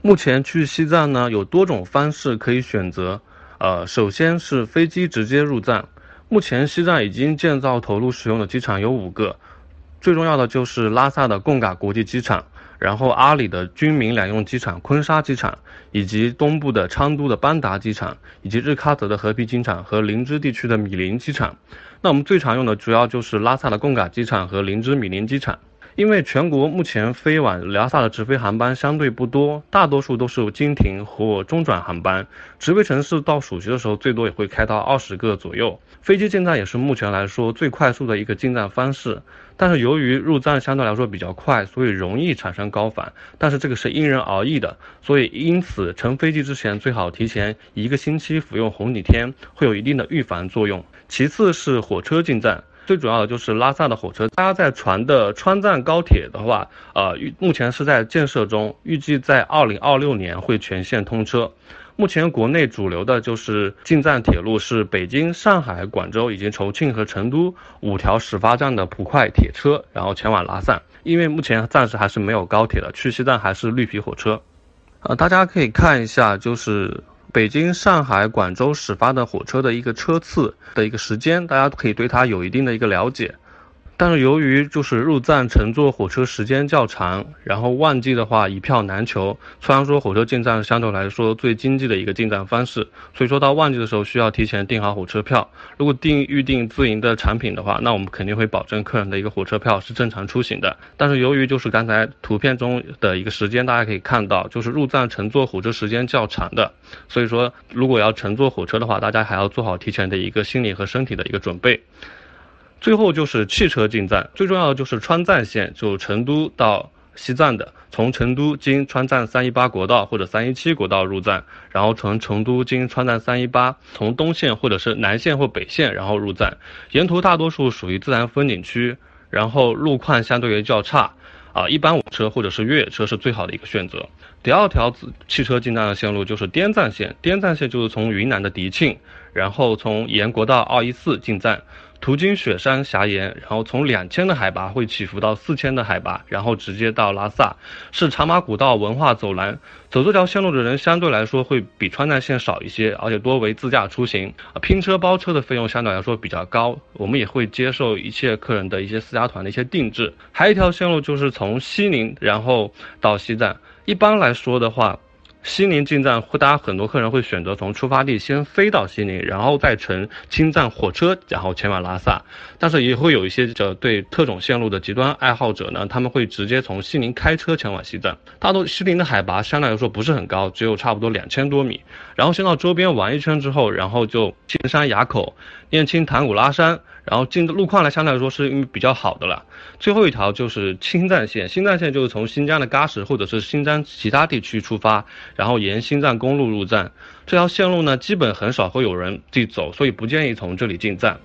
目前去西藏呢有多种方式可以选择，呃，首先是飞机直接入藏。目前西藏已经建造投入使用的机场有五个，最重要的就是拉萨的贡嘎国际机场，然后阿里的军民两用机场昆沙机场，以及东部的昌都的班达机场，以及日喀则的和平机场和林芝地区的米林机场。那我们最常用的主要就是拉萨的贡嘎机场和林芝米林机场。因为全国目前飞往拉萨的直飞航班相对不多，大多数都是经停或中转航班。直飞城市到暑期的时候，最多也会开到二十个左右。飞机进站也是目前来说最快速的一个进站方式。但是由于入站相对来说比较快，所以容易产生高反。但是这个是因人而异的，所以因此乘飞机之前最好提前一个星期服用红景天，会有一定的预防作用。其次是火车进站。最主要的就是拉萨的火车，大家在传的川藏高铁的话，呃，目前是在建设中，预计在二零二六年会全线通车。目前国内主流的就是进藏铁路是北京、上海、广州以及重庆和成都五条始发站的普快铁车，然后前往拉萨。因为目前暂时还是没有高铁的，去西藏还是绿皮火车。呃，大家可以看一下，就是。北京、上海、广州始发的火车的一个车次的一个时间，大家可以对它有一定的一个了解。但是由于就是入藏乘坐火车时间较长，然后旺季的话一票难求。虽然说火车进站相对来说最经济的一个进站方式，所以说到旺季的时候需要提前订好火车票。如果订预订自营的产品的话，那我们肯定会保证客人的一个火车票是正常出行的。但是由于就是刚才图片中的一个时间，大家可以看到就是入藏乘坐火车时间较长的，所以说如果要乘坐火车的话，大家还要做好提前的一个心理和身体的一个准备。最后就是汽车进站，最重要的就是川藏线，就成都到西藏的，从成都经川藏三一八国道或者三一七国道入藏，然后从成都经川藏三一八，从东线或者是南线或北线，然后入藏，沿途大多数属于自然风景区，然后路况相对于较差，啊，一般火车或者是越野车是最好的一个选择。第二条汽车进站的线路就是滇藏线，滇藏线就是从云南的迪庆，然后从沿国道二一四进站。途经雪山峡岩，然后从两千的海拔会起伏到四千的海拔，然后直接到拉萨，是茶马古道文化走廊。走这条线路的人相对来说会比川藏线少一些，而且多为自驾出行。拼车包车的费用相对来说比较高，我们也会接受一切客人的一些私家团的一些定制。还有一条线路就是从西宁然后到西藏，一般来说的话。西宁进站，会大家很多客人会选择从出发地先飞到西宁，然后再乘青藏火车，然后前往拉萨。但是也会有一些这对特种线路的极端爱好者呢，他们会直接从西宁开车前往西藏。大多西宁的海拔相对来说不是很高，只有差不多两千多米。然后先到周边玩一圈之后，然后就青山垭口、念青唐古拉山。然后进的路况呢，相对来说是比较好的了。最后一条就是青藏线，青藏线就是从新疆的喀什或者是新疆其他地区出发，然后沿青藏公路入藏。这条线路呢，基本很少会有人去走，所以不建议从这里进藏。